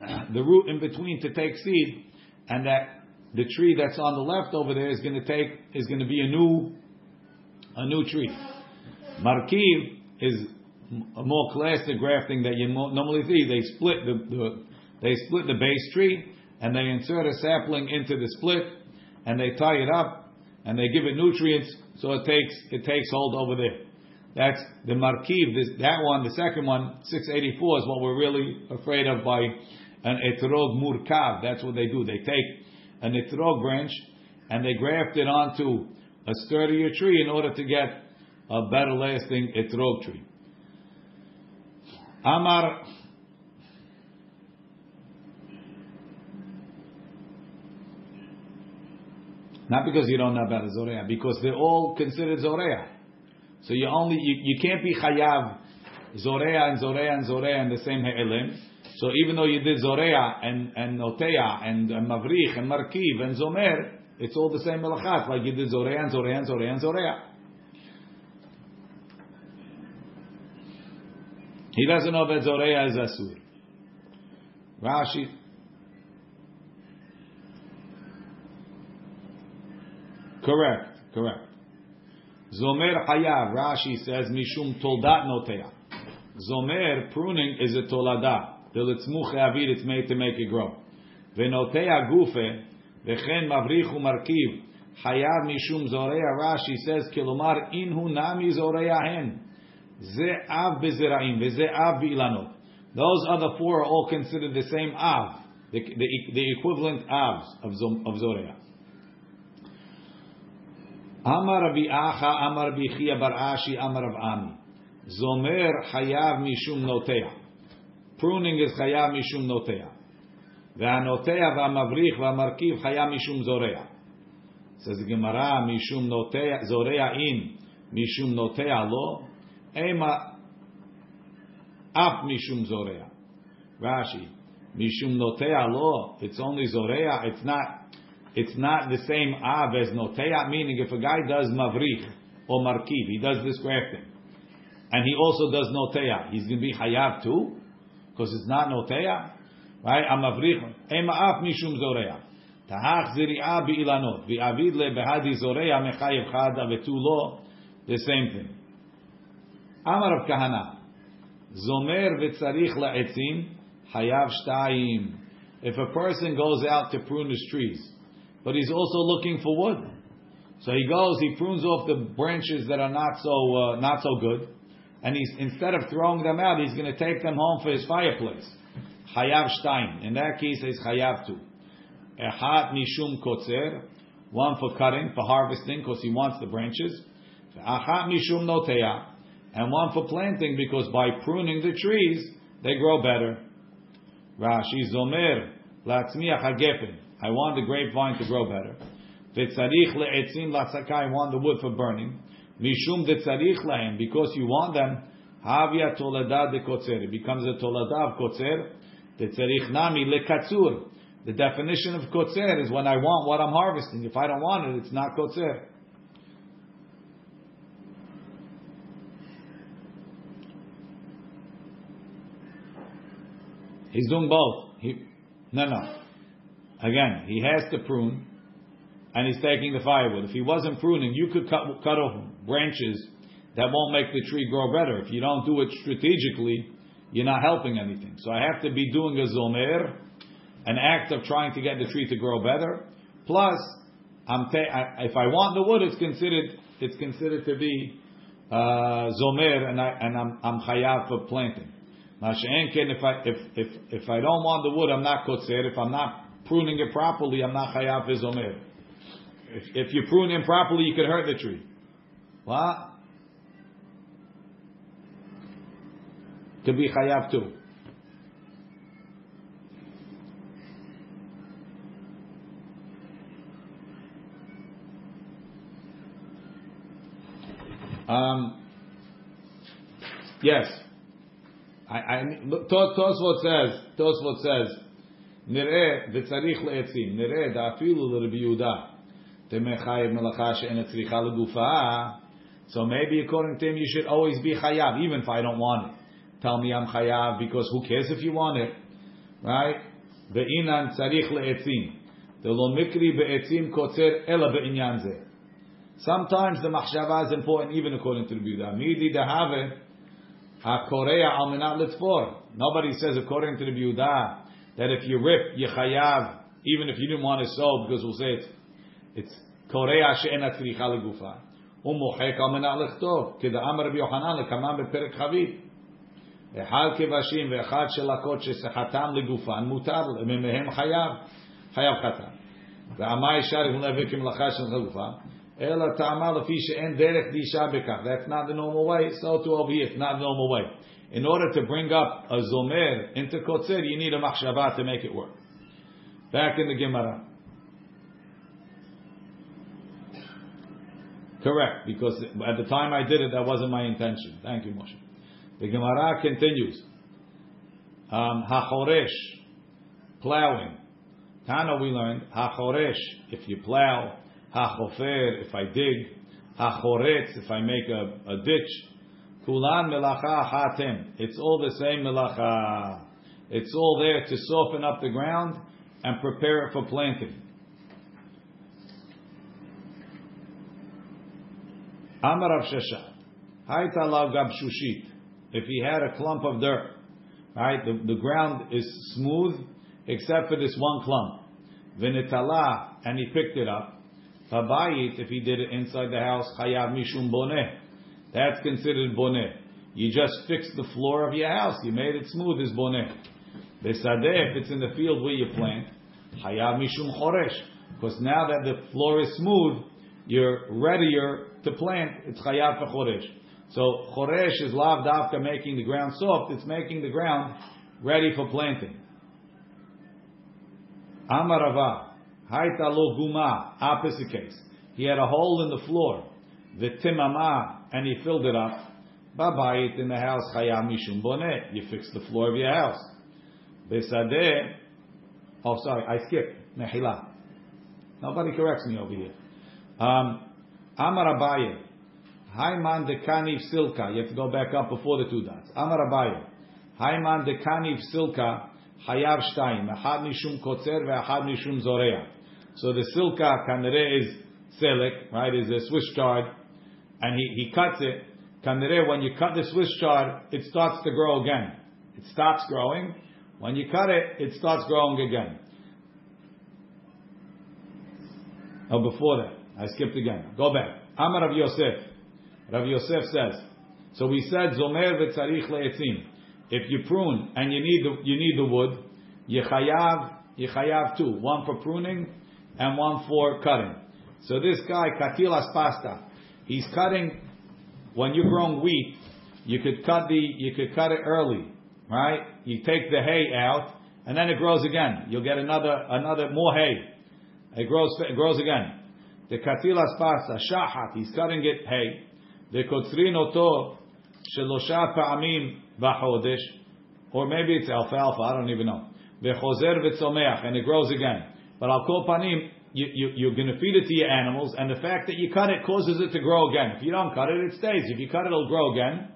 the root in between to take seed, and that the tree that's on the left over there is going to take is going to be a new a new tree. Markiv is a more classic grafting that you normally see. They split the, the they split the base tree and they insert a sapling into the split, and they tie it up, and they give it nutrients, so it takes it takes hold over there. That's the markiv. This, that one, the second one, 684, is what we're really afraid of by an etrog murkav. That's what they do. They take an etrog branch and they graft it onto a sturdier tree in order to get a better lasting etrog tree. Amar Not because you don't know about a because they're all considered Zoreah. So you only you, you can't be Chayav Zoreah and Zoreah and Zoreah in the same He'elim. So even though you did Zoreah and, and Noteah and, and Mavrich and Markiv and Zomer, it's all the same melachat, like you did Zoreah and Zoreah and Zoreah and Zoreah. He doesn't know that Zoreah is Asur. Rashi. Correct, correct. Zomer Hayav, Rashi says, Mishum Toldat Noteah. Zomer, pruning is a tolada. The litzmuch avid, it's made to make it grow. Venotea gufe, vechen mavrich umarkiv, hayav mishum zorea. Rashi says, kilomar inhu nami zorea hen. Ze av bezeraim, veze av bilanot. Those other four are all considered the same av, the, the, equivalent avs of, of zorea. Amar Rabbi Acha, Amar Rabbi Chia Bar Amar Rav Ami. Zomer Chayav Mishum Notea. Pruning is Chayav Mishum Notea. והנוטע והמבריך והמרכיב חיה משום זורע. says the Gemara, משום נוטע, זורע in, משום נוטע לא, אימה אף משום זורע. Rashi, משום נוטע לא, it's only זורע, it's not, it's not the same av as notea, meaning if a guy does mavrich or markiv, he does this grafting, and he also does notea, he's going to be hayav too, because it's not notea, right? Amavrich, ema'af mishum zorea. Tahach ziri'ah bi'ilanot, v'avid le behadi zorea mechayev chada vetulo, the same thing. Amar of Kahana, zomer v'tzarich la'etzim, hayav shtayim. If a person goes out to prune his trees, but he's also looking for wood, so he goes, he prunes off the branches that are not so uh, not so good, and he's instead of throwing them out, he's going to take them home for his fireplace. Chayav Stein. In that case, it's Chayav two. Echat mishum kotzer, one for cutting, for harvesting, because he wants the branches. Achat mishum noteya, and one for planting, because by pruning the trees, they grow better. Rashi zomer latzmiach hagefen. I want the grapevine to grow better. V'tzarich le'etzim latzaka. I want the wood for burning. Mishum lahem, because you want them. Havia tolada de kotzer. It becomes a tolada of kotzer. Nami lekatzur. The definition of kotzer is when I want what I'm harvesting. If I don't want it, it's not kotzer. He's doing both. He, no, no. Again, he has to prune, and he's taking the firewood. If he wasn't pruning, you could cut, cut off branches that won't make the tree grow better. If you don't do it strategically, you're not helping anything. So I have to be doing a zomer, an act of trying to get the tree to grow better. Plus, I'm ta- I, if I want the wood, it's considered it's considered to be uh, zomer, and I and I'm I'm chayav for planting. If I if if if I don't want the wood, I'm not kotzer. If I'm not pruning it properly, I'm not chayav for zomer. If, if you prune improperly, you could hurt the tree. What? Could be chayav too. Um, yes. I, I, Tosfot says, Tosfot says, נראה וצריך לעצים, נראה דאפילו לרבי יהודה, so maybe according to him you should always be chayav, even if I don't want it. Tell me I'm chayav because who cares if you want it, right? Ve'inan tzarich le'etzim. The lo mikri be'etzim kotzer ela be'inyan zeh. Sometimes the machshava is important even according to the Yehuda. Midi dehave ha-korea al litzfor. Nobody says according to the Yehuda that if you rip, you chayav, even if you didn't want to sew, because we'll say it's, it's korea she'ena tzricha legufa. ומוחק על מנת לכתוב, כדאמר רבי יוחנן לקמן בפרק חבית. אחד כבשים ואחד שלקות ששיחתם לגופן, מותר, מהם חייב, חייב חתם. ואמה אישה לפני להביא כמלאכה של חלופה, אלא טעמה לפי שאין דרך דישה בכך. That's not the normal way, so to over here, it's not the normal way. In order to bring up a zomer into kotzer, you need a machshava to make it work. Back in the Gemara. Correct, because at the time I did it, that wasn't my intention. Thank you, Moshe. The Gemara continues. Um, Hachoresh, plowing. Tana we learned, Hachoresh, if you plow, Hachofer, if I dig, Hachoretz, if I make a, a ditch, Kulan melacha hatem. It's all the same melacha. It's all there to soften up the ground and prepare it for planting. Amar Rav Sheshet. Haita lav gabshushit. If he had a clump of dirt, right, the, the ground is smooth except for this one clump. Vinitala, and he picked it up. Tabayit, if he did it inside the house, chayav mishum boneh. That's considered boneh. You just fixed the floor of your house. You made it smooth as boneh. Besadeh, if it's in the field where you plant, chayav mishum choresh. Because now that the floor is smooth, you're readier to plant. It's chayav for. So choresh is lav davka making the ground soft. It's making the ground ready for planting. Amarava, haita lo guma, opposite case. He had a hole in the floor. The timama, and he filled it up. Babayit in the house, chayam mishum. You fix the floor of your house. Besadeh. Oh, sorry, I skipped. Mehila. Nobody corrects me over here. Um, Amar Abaye. Haiman dekanif silka. You have to go back up before the two dots. Amar Abaye. Haiman dekanif silka. Hayav shtayim. Ahad mishum kotzer ve'ahad mishum zorea. So the silka kanere is selek, right? Is a Swiss chard, and he, he cuts it. Kanere, when you cut the Swiss chard, it starts to grow again. It stops growing. When you cut it, it starts growing again. Oh, before that, I skipped again. Go back. Amar Rav Yosef. Rav Yosef says. So we said zomer v'tzarich le'etzim. If you prune and you need the, you need the wood, yechayav yechayav two, one for pruning and one for cutting. So this guy katilas pasta, he's cutting. When you're growing wheat, you could cut the you could cut it early, right? You take the hay out, and then it grows again. You'll get another another more hay. It grows it grows again. The katilas pasta shahat, he's cutting it hay. The kotzrin oto shelosha pa'amim v'chodesh, or maybe it's alfalfa. I don't even know. V'chozer v'tzomeach, and it grows again. But al kol panim, you, you're going to feed it to your animals, and the fact that you cut it causes it to grow again. If you don't cut it, it stays. If you cut it, it'll grow again.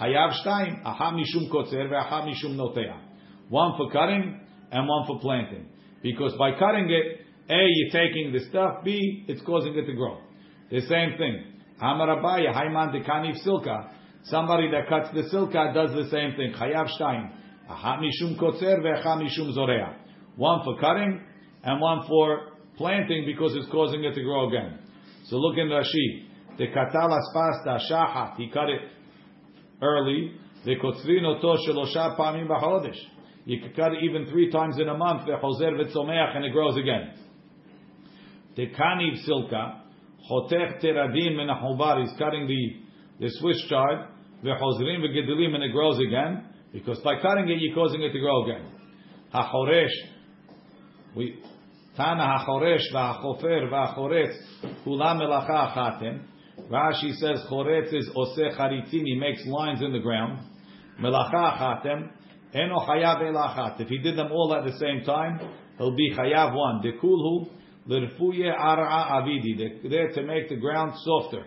Hayav shtayim, aha mishum kotzer ve'aha mishum. One for cutting and one for planting. Because by cutting it, A, you're taking the stuff, B, it's causing it to grow. The same thing. Silka. Somebody that cuts the silka does the same thing. Chayav. Aha mishum kotzer ve'aha mishum. One for cutting and one for planting because it's causing it to grow again. So look in Rashi. The katalas pasta shahat. He cut it early. The kotzrin oto shelosha pamim b'chodesh. You can cut it even three times in a month. The chozer v'tzomeach and it grows again. The kaniv silka. Chotech teradim min He's cutting the the Swiss chard. The chozrim v'gedelim and it grows again because by cutting it you're causing it to grow again. Hachoresh. We Tana hachoresh v'hachofer v'hachoretz kulam melacha achatem. Rashi says choretz is oseh charitzim. He makes lines in the ground. Melacha achatem. Eno chayav elachat. If he did them all at the same time, he'll be chayav one. Dekulhu l'rfuye ara avidi. There to make the ground softer.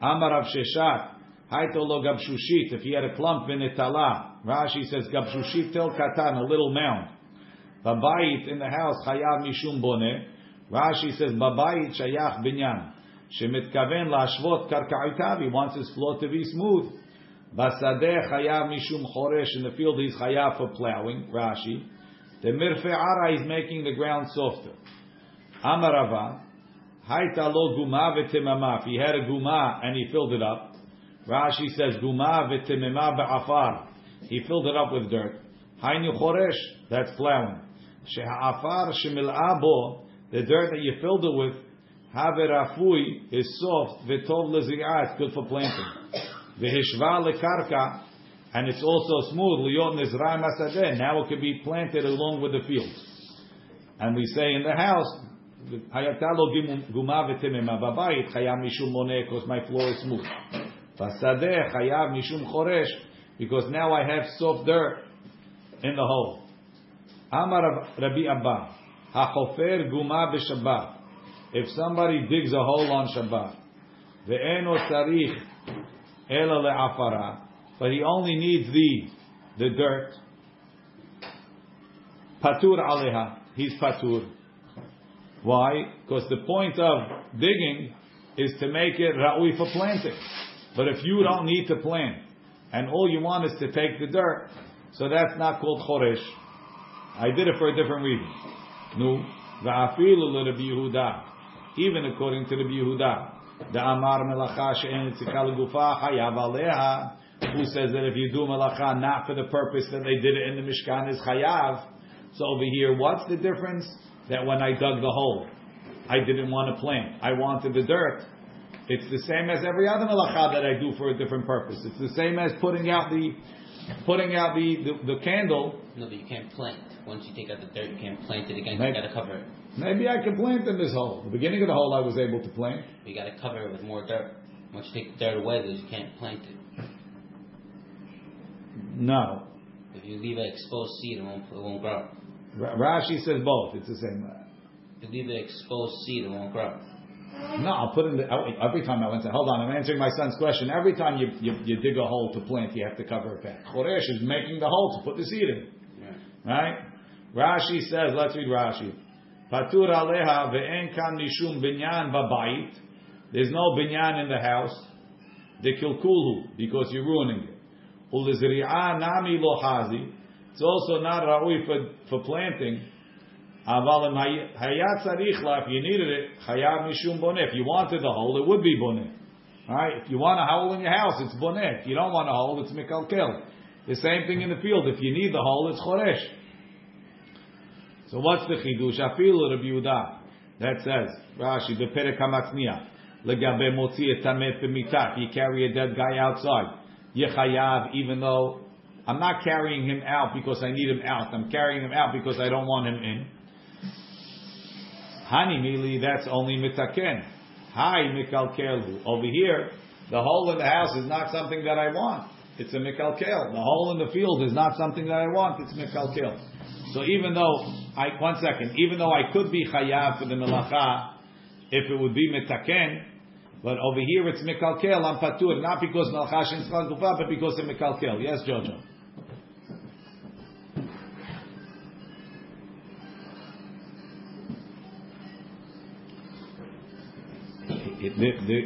Amar Rav Sheshet. Haito lo gabshushit. If he had a clump in itala, Rashi says gabshushit tel katan, a little mound. Babayit in the house chayav mishum boneh. Rashi says babayit shayach binyan. Shemitkaven lashvot karkaitav. He wants his floor to be smooth. Basadeh chayav mishum choresh. In the field he's chayav for plowing. Rashi. The mirfe'ara is making the ground softer. Amarava. Haita lo guma v'temama. If he had a guma and he filled it up. Rashi says, Guma v'temema ba'afar. He filled it up with dirt. Hainu choresh, that's plowing. She'afar shemil'a bo, the dirt that you filled it with, haverafui is soft, v'tov lezi'ah, it's good for planting. V'hishva lekarka, and it's also smooth, now it can be planted along with the fields. And we say in the house, hayatalo guma v'temema babayit, moneh, because my floor is smooth. Chayav because now I have soft dirt in the hole. Amar Rabbi Abba, hachofer guma b'Shabbat. If somebody digs a hole on Shabbat, ve'eno tzarich ela le'afara, but he only needs the the dirt. Patur aleha, he's patur. Why? Because the point of digging is to make it ra'ui for planting. But if you don't need to plant, and all you want is to take the dirt, so that's not called choresh. I did it for a different reason. No, va'afilu Rabbi Yehuda, even according to Rabbi Yehuda, the Amar melacha she'en tzikal gufa chayav aleha, who says that if you do melacha not for the purpose that they did it in the Mishkan is chayav. So over here, what's the difference? That when I dug the hole, I didn't want to plant. I wanted the dirt. It's the same as every other melacha that I do for a different purpose. It's the same as putting out the putting out the, the, the candle. No, but you can't plant. Once you take out the dirt, you can't plant it again. Maybe, you got to cover it. Maybe I can plant in this hole. The beginning of the hole, I was able to plant. You got to cover it with more dirt. Once you take the dirt away, you can't plant it. No. If you leave an exposed seed, it won't, it won't grow. Rashi says both. It's the same. If you leave an exposed seed, it won't grow. No, I'll put in the, every time I went to, hold on, I'm answering my son's question. Every time you, you, you dig a hole to plant, you have to cover it back. Choresh is making the hole to put the seed in. Yeah. Right? Rashi says, let's read Rashi. Patur aleha ve'en kan mishum binyan babayit. There's no binyan in the house. The kilkulhu, because you're ruining it. It's also not ra'ui for, for planting. Aval hayat if you needed it, chayav mishum boneh. If you wanted the hole, it would be boneh. Right? If you want a hole in your house, it's boneh. If you don't want a hole, it's mikalkel. The same thing in the field. If you need the hole, it's choresh. So what's the chidush? Afilu Rabbi Yehuda. That says Rashi the perek hamatzniya legabe motzi etamet b'mitah. You carry a dead guy outside. Yechayav, even though I'm not carrying him out because I need him out. I'm carrying him out because I don't want him in. Hani mili, that's only mitaken. Hi mikalkelu. Over here, the hole in the house is not something that I want. It's a mikalkel. The hole in the field is not something that I want. It's mikalkel. So even though I one second, even though I could be chayav for the melacha, if it would be mitaken, but over here it's mikalkel. I'm patur not because melacha shin but because of mikalkel. Yes, Jojo. the, the,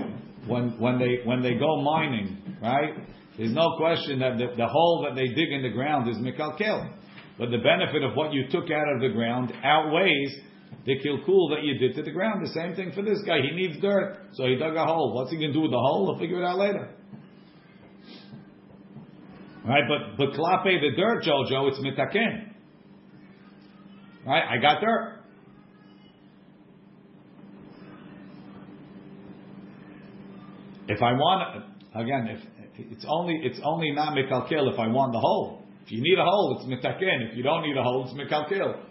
when, when, they, when they go mining, right? There's no question that the, the hole that they dig in the ground is mikalkel. But the benefit of what you took out of the ground outweighs the kilkul that you did to the ground. The same thing for this guy. He needs dirt, so he dug a hole. What's he going to do with the hole? He'll figure it out later. Right, but but klape the dirt, Jojo, it's mitaken. Right, I got dirt. If I want, again, if it's only it's only not mikalkel if I want the hole. If you need a hole, it's mitaken. If you don't need a hole, it's mikalkel.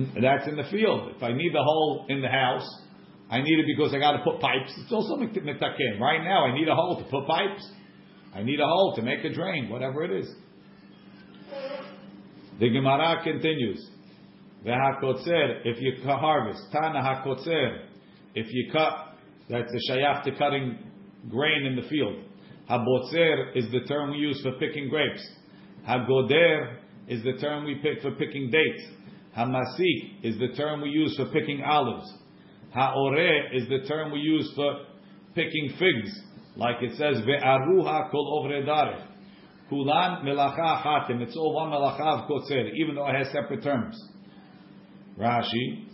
Mm-hmm. That's in the field. If I need the hole in the house, I need it because I got to put pipes. It's also mitaken. Right now, I need a hole to put pipes. I need a hole to make a drain, whatever it is. The Gemara continues. V'hakotzer, if you harvest, tana hakotzer, if you cut, that's the shayach to cutting grain in the field. Habotzer is the term we use for picking grapes. Hagoder is the term we pick for picking dates. Hamasik is the term we use for picking olives. Haore is the term we use for picking figs, like it says ve'aruha kol ovre Kulan melacha hatim. It's all one melacha of kotzer, even though it has separate terms. Rashi.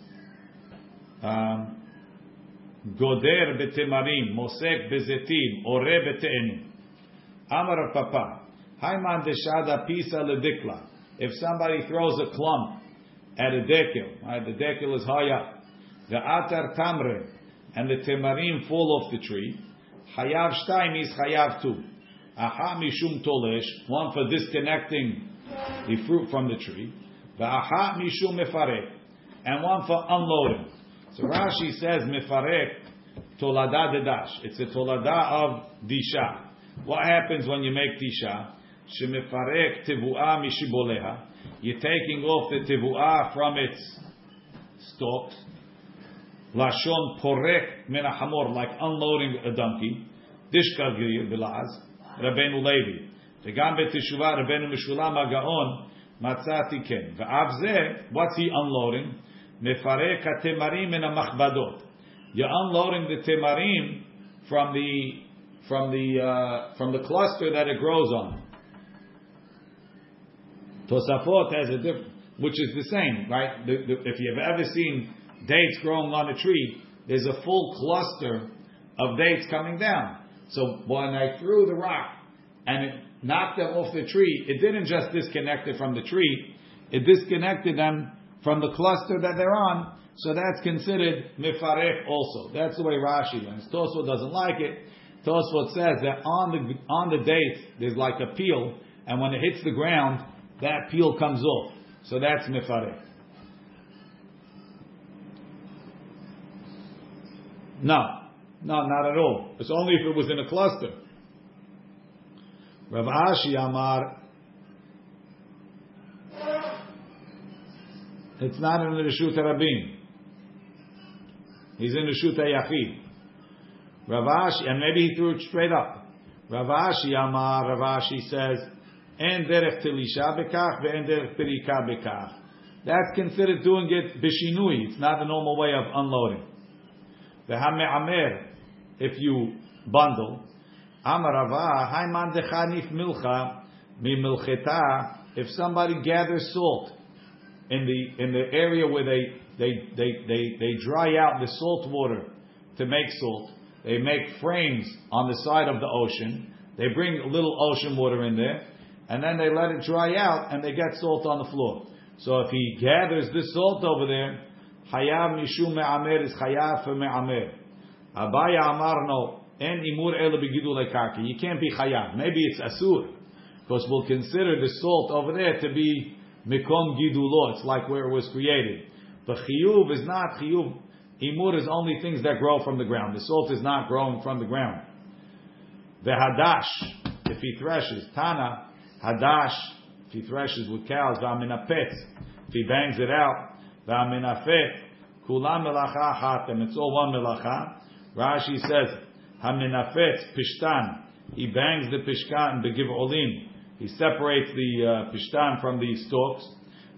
Um, goder betemarim, mosek bezetim, ore bete'enim. Amar Papa, Haiman deshada pisa ledikla. If somebody throws a clump at a dekel, right, the dekel is high up, the atar tamre, and the temarim fall off the tree, hayav shtaim is hayav two. Aha mishum tolesh, one for disconnecting the fruit from the tree, aha mishum mefarek, and one for unloading. So Rashi says mefarek tolada dedash. It's a tolada of disha. What happens when you make tisha? Shemefarek tevuah mishiboleha. You're taking off the tevuah from its stalks. Lashon porek menahamor, like unloading a donkey. Dishka bilaz. Rabbeinu Levi. וגם בתשובה רבנו משולם הגאון מצאתי כן. ואף זה, what's he unloading? מפרק התמרים מן המכבדות. You're unloading the temarim from the from the uh, from the cluster that it grows on. Tosafot has a different, which is the same, right? The, the, if you've ever seen dates growing on a tree, there's a full cluster of dates coming down. So when I threw the rock and it knocked them off the tree, it didn't just disconnect it from the tree, it disconnected them from the cluster that they're on. So that's considered mifarech also. That's the way Rashi learns. Tosfot doesn't like it. Tosfot says that on the on the date there's like a peel, and when it hits the ground, that peel comes off. So that's mifarech. No, no, not at all. It's only if it was in a cluster. Rav Ashi Amar. It's not in the Rishut Rabin. He's in the Rishut Yachid. Rav Ashi, and maybe he threw it straight up. Rav Ashi Amar, Rav Ashi says, En derech tilisha bekach, ve'en derech pirika bekach. That's considered doing it bishinui. It's not the normal way of unloading. Ve'hame'amer, if you bundle, Amarava, Haiman dechanif milcha, mi milcheta, if somebody gathers salt in the in the area where they they they they, they dry out the salt water to make salt, they make frames on the side of the ocean. They bring a little ocean water in there, and then they let it dry out, and they get salt on the floor. So if he gathers this salt over there, hayav mishum me'amer is hayav for me'amer. Abaye amar no, and imur ele begidule karki. You can't be chayav. Maybe it's asur, because we'll consider the salt over there to be mikom gidulo. It's like where it was created. But chiyuv is not chiyuv. Imur is only things that grow from the ground. The salt is not growing from the ground. The hadash, if he threshes, tana hadash, if he threshes with cows, v'aminapet, if he bangs it out, v'aminafet, kulam melacha hatem. It's all one melacha. Rashi says Haminafetz pishtan. He bangs the pishtan begiv olim. He separates the uh, pishtan from the stalks.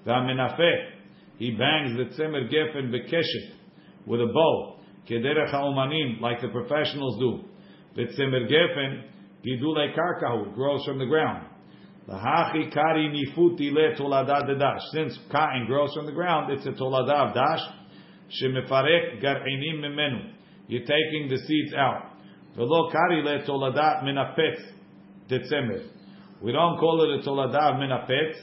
V'haminafet. He bangs the tzemer gefen bekeshet with a bow. Kederech ha'umanim, like the professionals do. The tzemer gefen gidulei karkahu. Grows from the ground. Since cotton grows from the ground, it's a tolada of dash. You're taking the seeds out. Kari. We don't call it a toladat minapet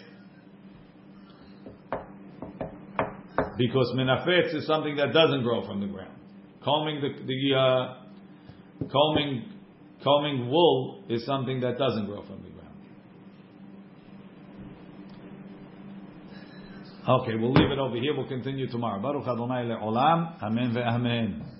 because minapet is something that doesn't grow from the ground. Combing the, the uh, combing combing wool is something that doesn't grow from the ground. Okay, we'll leave it over here. We'll continue tomorrow. Baruch Adonai le'olam. Amen ve'amen.